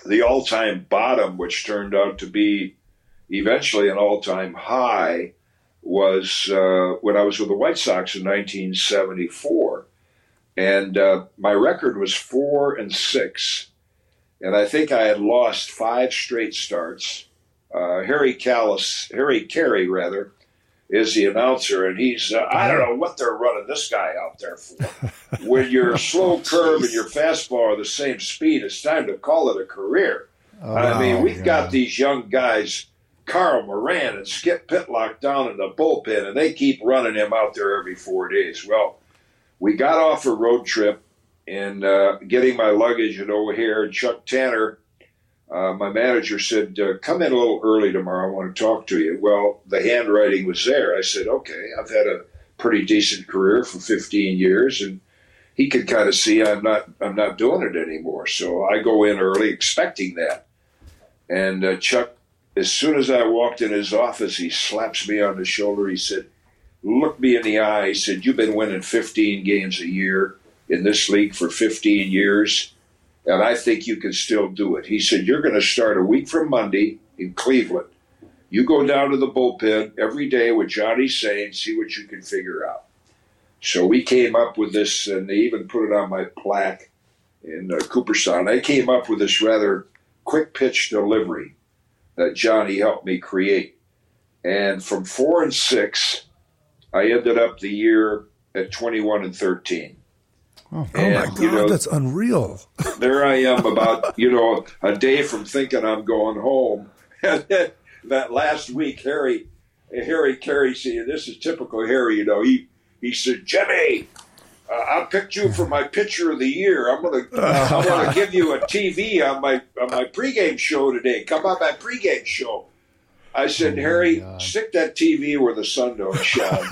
the all-time bottom, which turned out to be eventually an all-time high, was uh, when I was with the White Sox in 1974, and uh, my record was four and six, and I think I had lost five straight starts. Uh, Harry Kalas, Harry Caray rather, is the announcer, and he's uh, I don't know what they're running this guy out there for. when your slow curve and your fastball are the same speed, it's time to call it a career. I mean, Oh, we've yeah. got these young guys, Carl Moran and Skip Pitlock down in the bullpen, and they keep running him out there every four days. Well, we got off a road trip and uh, getting my luggage at O'Hare, and Chuck Tanner, uh, my manager, said, uh, Come in a little early tomorrow. I want to talk to you. Well, the handwriting was there. I said, Okay, I've had a pretty decent career for 15 years, and he could kind of see I'm not I'm not doing it anymore. So I go in early, expecting that. And uh, Chuck, as soon as I walked in his office, he slaps me on the shoulder. He said, "Look me in the eye." He said, "You've been winning 15 games a year in this league for 15 years, and I think you can still do it." He said, "You're going to start a week from Monday in Cleveland. You go down to the bullpen every day with Johnny Sain, see what you can figure out." So we came up with this, and they even put it on my plaque in uh, Cooperstown. I came up with this rather quick pitch delivery that Johnny helped me create. And from four and six, I ended up the year at 21 and 13. Oh, Oh my And, God, you know- that's unreal. There I am, about, you know, a day from thinking I'm going home. And then that last week, Harry, Harry Caray, see, this is typical Harry, you know, he, he said, Jimmy, uh, I picked you for my pitcher of the year. I'm gonna I'm gonna give you a TV on my on my pregame show today. Come on my pregame show. I said, Harry, God. stick that TV where the sun don't shine.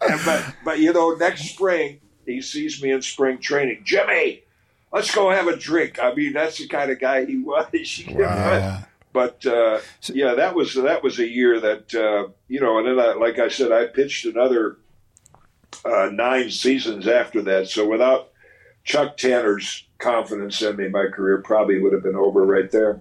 And but but you know, next spring he sees me in spring training. Jimmy, let's go have a drink. I mean, that's the kind of guy he was. Wow. But uh, yeah, that was that was a year that uh, you know, and then I, like I said, I pitched another uh, nine seasons after that. So without Chuck Tanner's confidence in me, my career probably would have been over right there.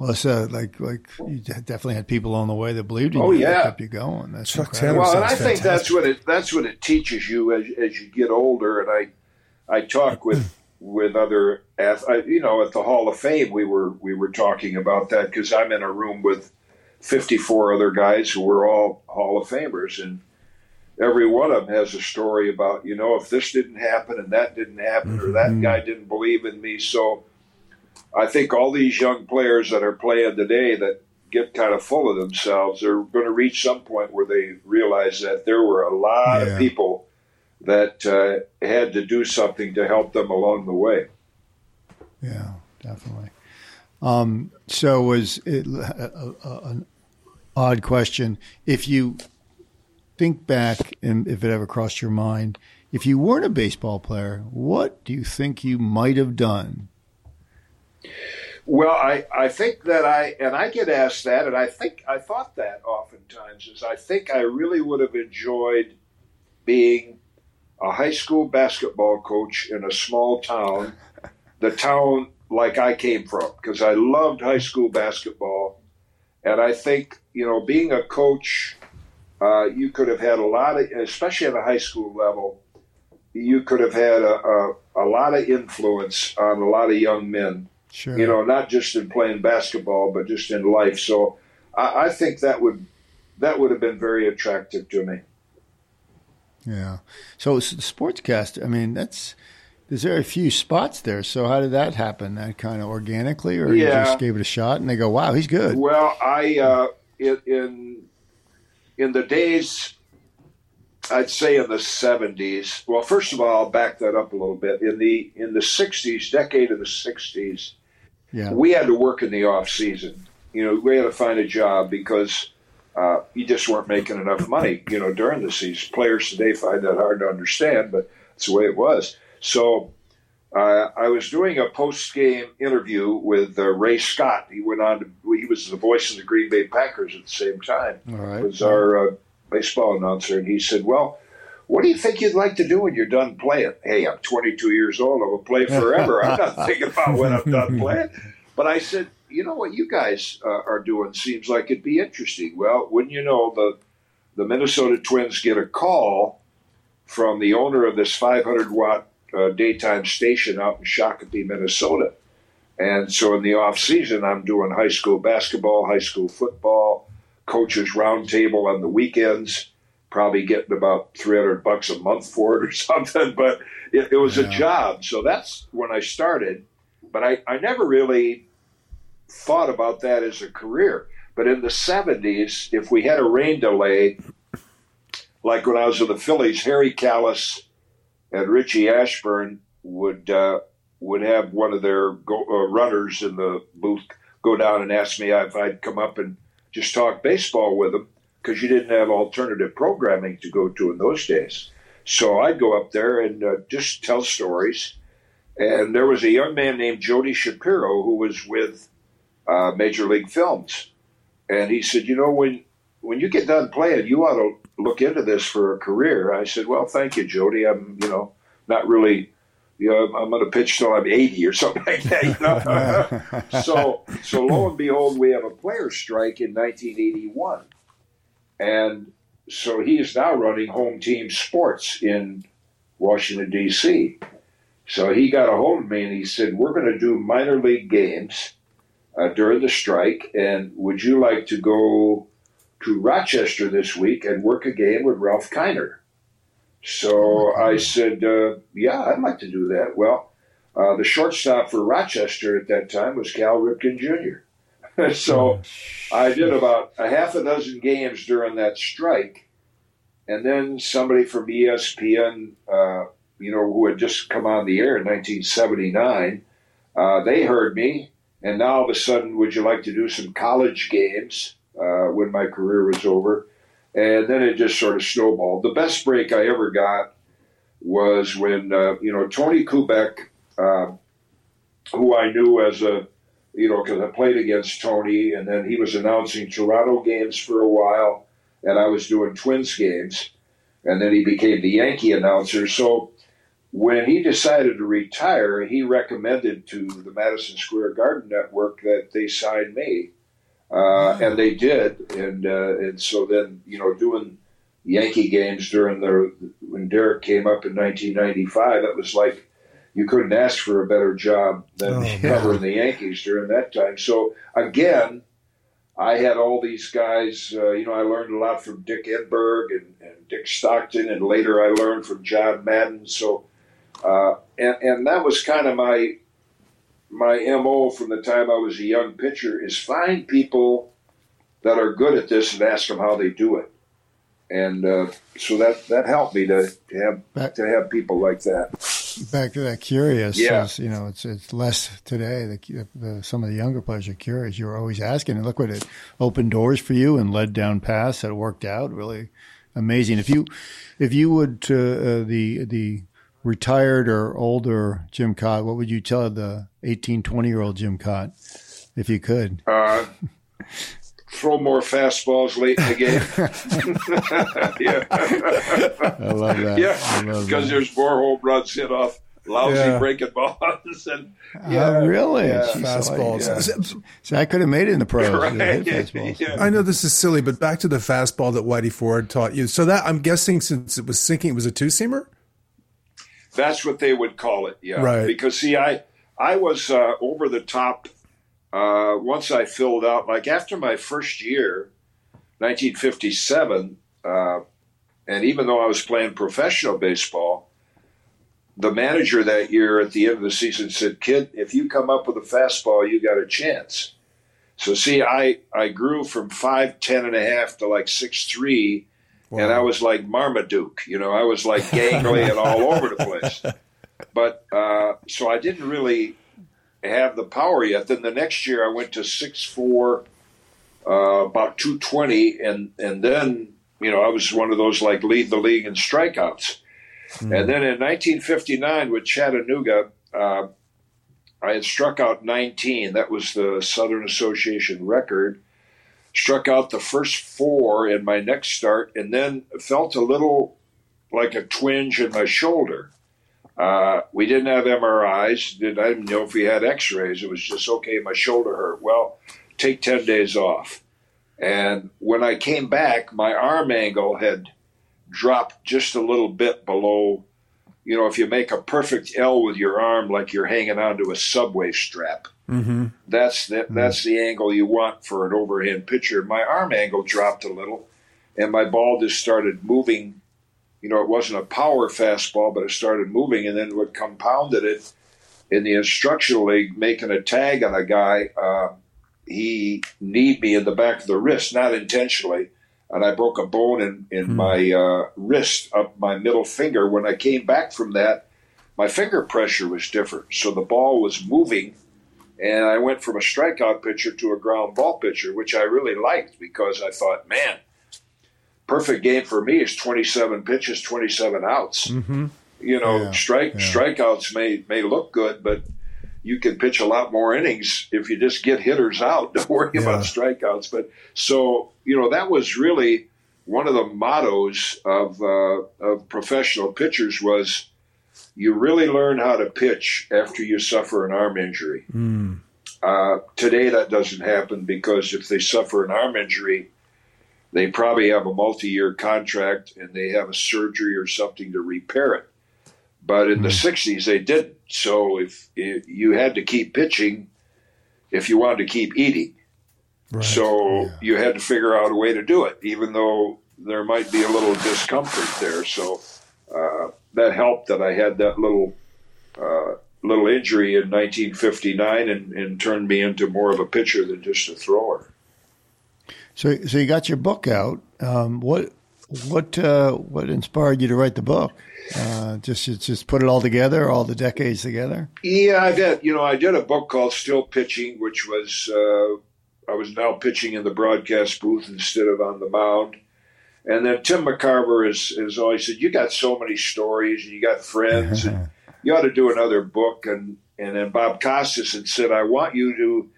Well, so like like you definitely had people on the way that believed in oh, you. yeah, that kept you going. That's Chuck incredible. Tanner well, and I sounds think that's what it that's what it teaches you as as you get older. And I I talk with with other ath- I, you know at the Hall of Fame we were we were talking about that because I'm in a room with 54 other guys who were all Hall of Famers and. Every one of them has a story about, you know, if this didn't happen and that didn't happen or that Mhm. guy didn't believe in me. So I think all these young players that are playing today that get kind of full of themselves are going to reach some point where they realize that there were a lot Yeah. of people that uh, had to do something to help them along the way. Yeah, definitely. Um, so was it a, a, an odd question? If you think back, and if it ever crossed your mind, if you weren't a baseball player, what do you think you might have done? Well, I, I think that I and I get asked that, and I think I thought that oftentimes is I think I really would have enjoyed being a high school basketball coach in a small town, the town like I came from, because I loved high school basketball, and I think you know being a coach, uh, you could have had a lot of, especially at a high school level, you could have had a, a, a lot of influence on a lot of young men Sure. you know, not just in playing basketball, but just in life. So I, I think that would that would have been very attractive to me. Yeah. So sportscast. I mean, that's there's very few spots there. So how did that happen? That kind of organically, or you Yeah. just gave it a shot and they go, "Wow, he's good." Well, I uh, in, in in the days, I'd say in the seventies. Well, first of all, I'll back that up a little bit. In the in the sixties, decade of the sixties, Yeah. we had to work in the off season. You know, we had to find a job because uh, you just weren't making enough money. You know, during the season. Players today find that hard to understand, but it's the way it was. So. Uh, I was doing a post-game interview with uh, Ray Scott. He went on to, he was the voice of the Green Bay Packers at the same time All right. was our uh, baseball announcer, and he said, "Well, what do you think you'd like to do when you're done playing?" Hey, I'm 22 years old. I will play forever. I'm not thinking about when I'm done playing. But I said, "You know what you guys uh, are doing seems like it'd be interesting." Well, wouldn't you know the the Minnesota Twins get a call from the owner of this 500 watt uh, daytime station out in Shakopee, Minnesota. And so in the off season, I'm doing high school basketball, high school football, coaches roundtable on the weekends. Probably getting about 300 bucks a month for it or something, but it, it was Yeah. a job. So that's when I started. But I, I never really thought about that as a career. But in the 70s, if we had a rain delay, like when I was with the Phillies, Harry Kalas and Richie Ashburn would uh, would have one of their go, uh, runners in the booth go down and ask me if I'd come up and just talk baseball with them because you didn't have alternative programming to go to in those days. So I'd go up there and uh, just tell stories. And there was a young man named Jody Shapiro who was with uh, Major League Films, and he said, "You know, when when you get done playing, you ought to look into this for a career." I said, "Well, thank you, Jody. I'm, you know, not really." You know, I'm going to pitch till I'm 80 or something like that. You know? so, so lo and behold, we have a players' strike in 1981, and so he is now running home team sports in Washington D.C. So he got a hold of me and he said, "We're going to do minor league games uh, during the strike, and would you like to go to Rochester this week and work a game with Ralph Kiner?" So I said, uh, "Yeah, I'd like to do that." Well, uh, the shortstop for Rochester at that time was Cal Ripken Jr. so I did about a half a dozen games during that strike, and then somebody from ESPN, uh, you know, who had just come on the air in 1979, uh, they heard me, and now all of a sudden, would you like to do some college games uh, when my career was over? And then it just sort of snowballed. The best break I ever got was when uh, you know Tony Kubek, uh, who I knew as a you know because I played against Tony, and then he was announcing Toronto games for a while, and I was doing Twins games, and then he became the Yankee announcer. So when he decided to retire, he recommended to the Madison Square Garden Network that they sign me, uh, and they did. And uh, and so then you know doing Yankee games during the when Derek came up in 1995, it was like you couldn't ask for a better job than Oh, yeah. covering the Yankees during that time. So again, I had all these guys. Uh, you know, I learned a lot from Dick Enberg and, and Dick Stockton, and later I learned from John Madden. So, uh, and and that was kind of my my mo from the time I was a young pitcher is find people that are good at this and ask them how they do it. And uh, so that, that helped me to, to have to have people like that. Back to that curious. Yeah. is, you know, it's it's less today. The, the, some of the younger players are curious. You're always asking, and look what it opened doors for you and led down paths that worked out. Really amazing. If you if you would to uh, the the retired or older Jim Kaat, what would you tell the 18, 20 year old Jim Kaat if you could? Uh, throw more fastballs late in the game. yeah, I love that. Yeah, because there's more home runs hit off lousy Yeah. breaking balls and Oh, really? yeah. Jeez, I like Fastballs. that. See, I could have made it in the pros. Right. Yeah. I know this is silly, but back to the fastball that Whitey Ford taught you. So that I'm guessing since it was sinking, it was a two seamer. That's what they would call it, yeah. Right. Because see, I I was uh, over the top uh, once I filled out. Like after my first year, 1957, uh, and even though I was playing professional baseball, the manager that year at the end of the season said, "Kid, if you come up with a fastball, you got a chance." So see, I I grew from five ten and a half to like six three and I was like Marmaduke, you know, I was like gangly and all over the place. But uh, so I didn't really have the power yet. Then the next year I went to six four, uh, about two twenty, and and then you know I was one of those like lead the league in strikeouts. And then in 1959 with Chattanooga, uh, I had struck out 19. That was the Southern Association record struck out the first four in my next start, and then felt a little like a twinge in my shoulder. Uh, we didn't have MRIs. Did I didn't know if we had X-rays. It was just okay. My shoulder hurt. Well, take ten days off. And when I came back, my arm angle had dropped just a little bit below. You know, if you make a perfect L with your arm, like you're hanging onto a subway strap Mm-hmm. that's the, that's the angle you want for an overhand pitcher. My arm angle dropped a little, and my ball just started moving. You know, it wasn't a power fastball, but it started moving, and then what compounded it in the instructional league, making a tag on a guy, uh, he kneed me in the back of the wrist, not intentionally, and I broke a bone in, in my uh, wrist up my middle finger. When I came back from that, my finger pressure was different, so the ball was moving and I went from a strikeout pitcher to a ground ball pitcher, which I really liked because I thought, man, perfect game for me is 27 pitches, 27 outs. Mm-hmm. You know, Yeah, strike yeah. strikeouts may may look good, but you can pitch a lot more innings if you just get hitters out. Don't worry Yeah. about strikeouts. But so you know that was really one of the mottos of uh, of professional pitchers was you really learn how to pitch after you suffer an arm injury. Mm. Uh, today, that doesn't happen because if they suffer an arm injury, they probably have a multi-year contract and they have a surgery or something to repair it. But in the '60s, they didn't. So if, if you had to keep pitching, if you wanted to keep eating, Right. so Yeah. you had to figure out a way to do it, even though there might be a little discomfort there. So uh, that helped that I had that little uh, little injury in 1959 and, and turned me into more of a pitcher than just a thrower. So, so you got your book out. Um, what, what, uh, what inspired you to write the book? Uh, just, just put it all together, all the decades together. Yeah, I did. You know, I did a book called Still Pitching, which was uh, I was now pitching in the broadcast booth instead of on the mound. And then Tim McCarver has, has always said, "You got so many stories, and you got friends, and you ought to do another book." And and then Bob Costas had said, "I want you to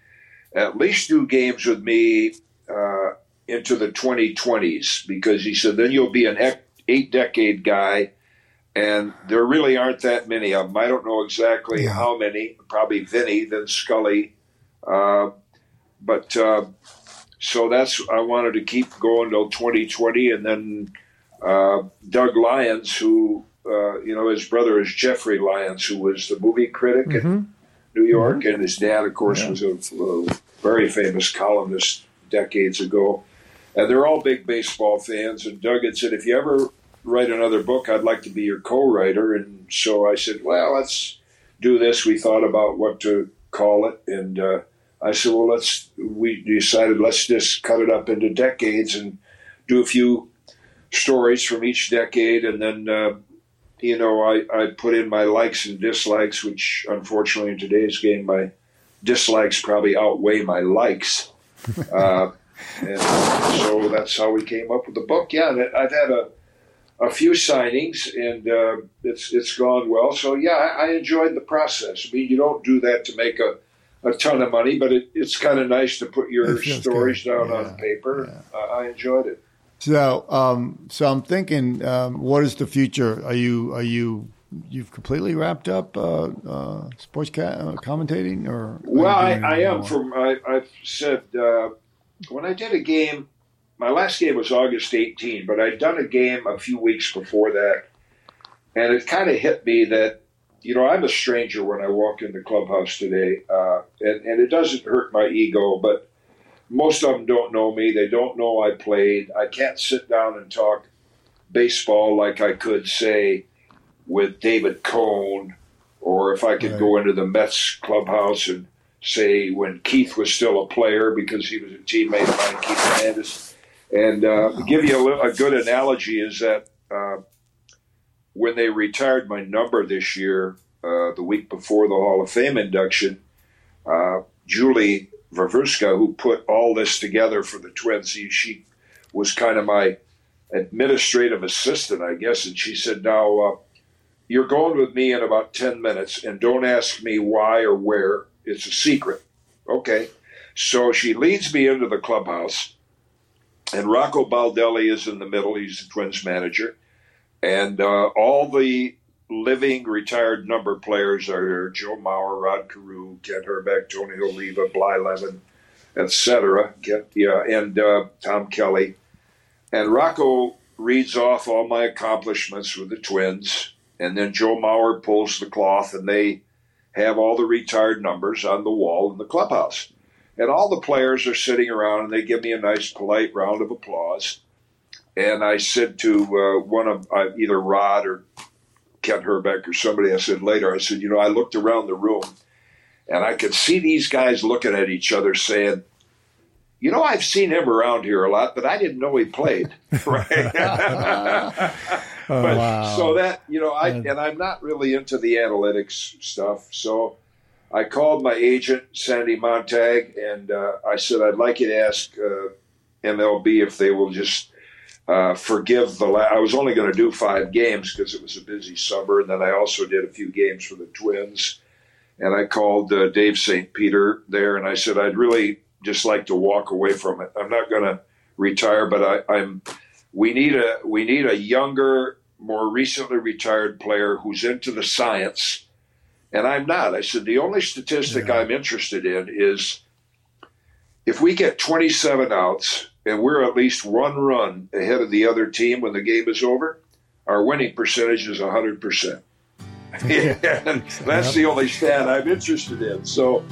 at least do games with me uh, into the 2020s because he said then you'll be an eight decade guy." and there really aren't that many of them. I don't know exactly Yeah. how many. Probably Vinny, then Scully, uh, but uh, so that's I wanted to keep going till 2020, and then uh, Doug Lyons, who uh, you know his brother is Jeffrey Lyons, who was the movie critic in New York, and his dad, of course, was a, a very famous columnist decades ago. And they're all big baseball fans. And Doug had said, if you ever write another book, I'd like to be your co-writer. And so I said, well, let's do this. We thought about what to call it, and uh, I said, well, let's. We decided let's just cut it up into decades and do a few stories from each decade, and then. Uh, you know, I, I put in my likes and dislikes, which unfortunately in today's game, my dislikes probably outweigh my likes. Uh, and so that's how we came up with the book. Yeah, I've had a, a few signings, and uh, it's it's gone well. So yeah, I, I enjoyed the process. I mean, you don't do that to make a, a ton of money, but it, it's kind of nice to put your stories good. down Yeah, on paper. yeah. Uh, I enjoyed it. So, um, so I'm thinking, um, what is the future? Are you are you you've completely wrapped up uh, uh, sports ca- uh, commentating, or Well, I, I am more? from. I, I've said uh, when I did a game. My last game was August 18, but I'd done a game a few weeks before that, and it kind of hit me that you know I'm a stranger when I walk in the clubhouse today, uh, and and it doesn't hurt my ego, but most of them don't know me. They don't know I played. I can't sit down and talk baseball like I could say with David Cone, or if I could Right. go into the Mets clubhouse and say when Keith was still a player because he was a teammate of mine, Keith Hernandez. And uh, to give you a, a good analogy is that uh, when they retired my number this year, uh, the week before the Hall of Fame induction, uh, Julie Vervuska, who put all this together for the Twins, she, she was kind of my administrative assistant, I guess, and she said, "Now uh, you're going with me in about ten minutes, and don't ask me why or where. It's a secret." Okay. So she leads me into the clubhouse, and Rocco Baldelli is in the middle. He's the Twins manager, and uh, all the living retired number players are there: Joe Mauer, Rod Carew, Kent Hrbek, Tony Oliva, Blyleven, etc. Yeah, and uh, Tom Kelly. And Rocco reads off all my accomplishments with the Twins, and then Joe Mauer pulls the cloth, and they have all the retired numbers on the wall in the clubhouse. And all the players are sitting around, and they give me a nice, polite round of applause. And I said to uh, one of uh, either Rod or Kent Hrbek or somebody, I said later, I said, you know, I looked around the room, and I could see these guys looking at each other saying, you know, I've seen him around here a lot, but I didn't know he played. Right. Oh, but wow. so that you know, I and I'm not really into the analytics stuff. So I called my agent Sandy Montag, and uh, I said I'd like you to ask uh, MLB if they will just uh, forgive the. La- I was only going to do five games because it was a busy summer, and then I also did a few games for the Twins. And I called uh, Dave St. Peter there, and I said I'd really just like to walk away from it. I'm not going to retire, but I, I'm. We need a we need a younger, more recently retired player who's into the science, and I'm not. I said the only statistic Yeah. I'm interested in is if we get 27 outs and we're at least one run ahead of the other team when the game is over, our winning percentage is 100 percent. and that's the only stat I'm interested in. So.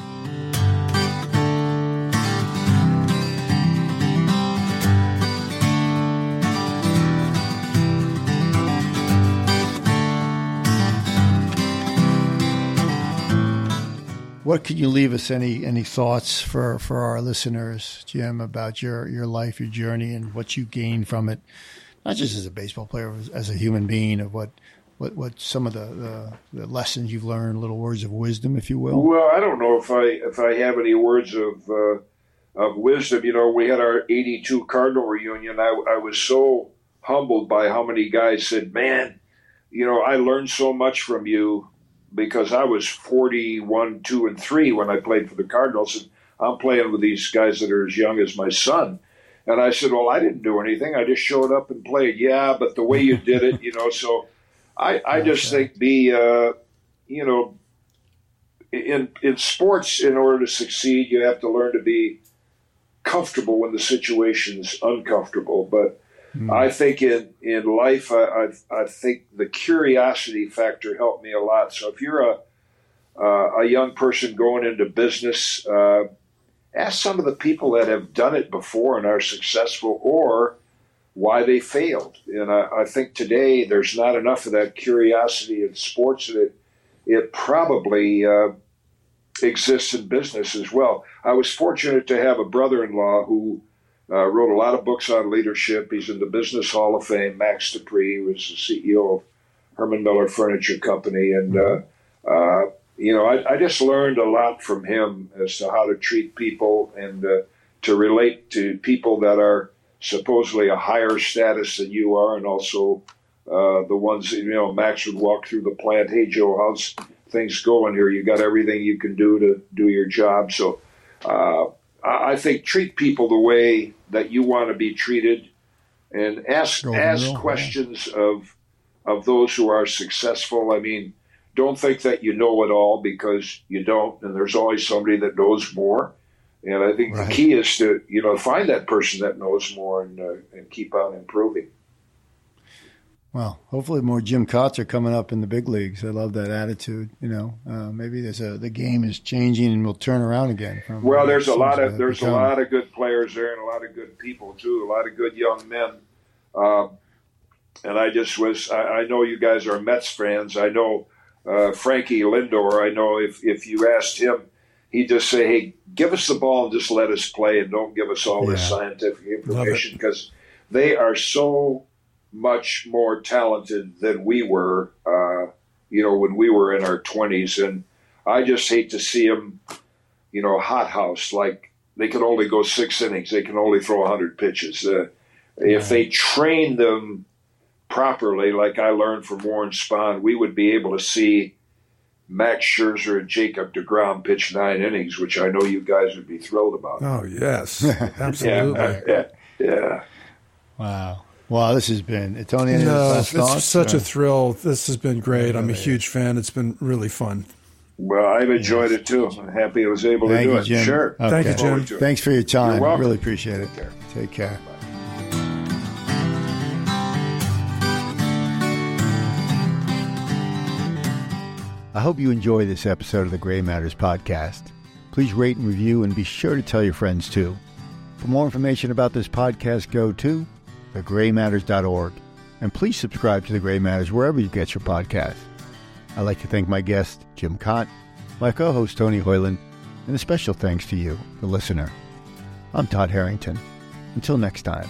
What can you leave us? Any any thoughts for, for our listeners, Jim, about your, your life, your journey, and what you gained from it? Not just as a baseball player, as- a human being. Of what what, what some of the, the, the lessons you've learned, little words of wisdom, if you will. Well, I don't know if I if I have any words of uh, of wisdom. You know, we had our '82 Cardinal reunion. I, I was so humbled by how many guys said, "Man, you know, I learned so much from you." Because I was 41, 2, and 3 when I played for the Cardinals, and I'm playing with these guys that are as young as my son. And I said, Well, I didn't do anything. I just showed up and played. Yeah, but the way you did it, you know, so I, I just think be, uh, you know, in in sports, in order to succeed, you have to learn to be comfortable when the situation's uncomfortable. But mm. I think in in life, I, I, I think the curiosity factor helped me a lot. So if you're a uh, a young person going into business, uh, ask some of the people that have done it before and are successful, or why they failed. And I, I think today there's not enough of that curiosity in sports that it, it probably uh, exists in business as well. I was fortunate to have a brother in law who uh, wrote a lot of books on leadership. He's in the Business Hall of Fame. Max De Pree was the CEO of Herman Miller Furniture Company. And, uh, uh, you know, I, I, just learned a lot from him as to how to treat people and uh, to relate to people that are supposedly a higher status than you are, and also uh, the ones, you know, Max would walk through the plant. Hey, Joe, how's things going here? You got everything you can do to do your job. So uh, I think treat people the way that you want to be treated, and ask ask questions of of those who are successful. I mean, don't think that you know it all because you don't, and there's always somebody that knows more. And I think right. the key is to you know find that person that knows more and uh, and keep on improving. Well, hopefully more Jim Kaats are coming up in the big leagues. I love that attitude. You know, uh, maybe there's a the game is changing and we'll turn around again. well, there's a lot of there's become. a lot of good players there and a lot of good people too. A lot of good young men. Uh, and I just was. I, I, know you guys are Mets fans. I know uh, Frankie Lindor. I know if if you asked him, he'd just say, "Hey, give us the ball and just let us play, and don't give us all yeah. this scientific information because they are so." Much more talented than we were, uh, you know, when we were in our 20s. And I just hate to see them, you know, hothouse. Like they can only go six innings, they can only throw 100 pitches. Uh, if they train them properly, like I learned from Warren Spahn, we would be able to see Max Scherzer and Jacob DeGrom pitch nine innings, which I know you guys would be thrilled about. Oh, yes. Absolutely. yeah, yeah, yeah. Wow. Wow, this has been Tony. No, it's thoughts, such or? a thrill. This has been great. I'm a huge fan. It's been really fun. Well, I've enjoyed yes. it too. I'm happy I was able Thank to do you, it. Jim. Sure. Okay. Thank you, Jim. Thanks for your time. Really appreciate it. Take care. Take care. I hope you enjoy this episode of the Gray Matters podcast. Please rate and review and be sure to tell your friends too. For more information about this podcast, go to thegraymatters.org. And please subscribe to The Gray Matters wherever you get your podcast. I'd like to thank my guest, Jim Kaat, my co host, Tony Hoyland, and a special thanks to you, the listener. I'm Todd Harrington. Until next time.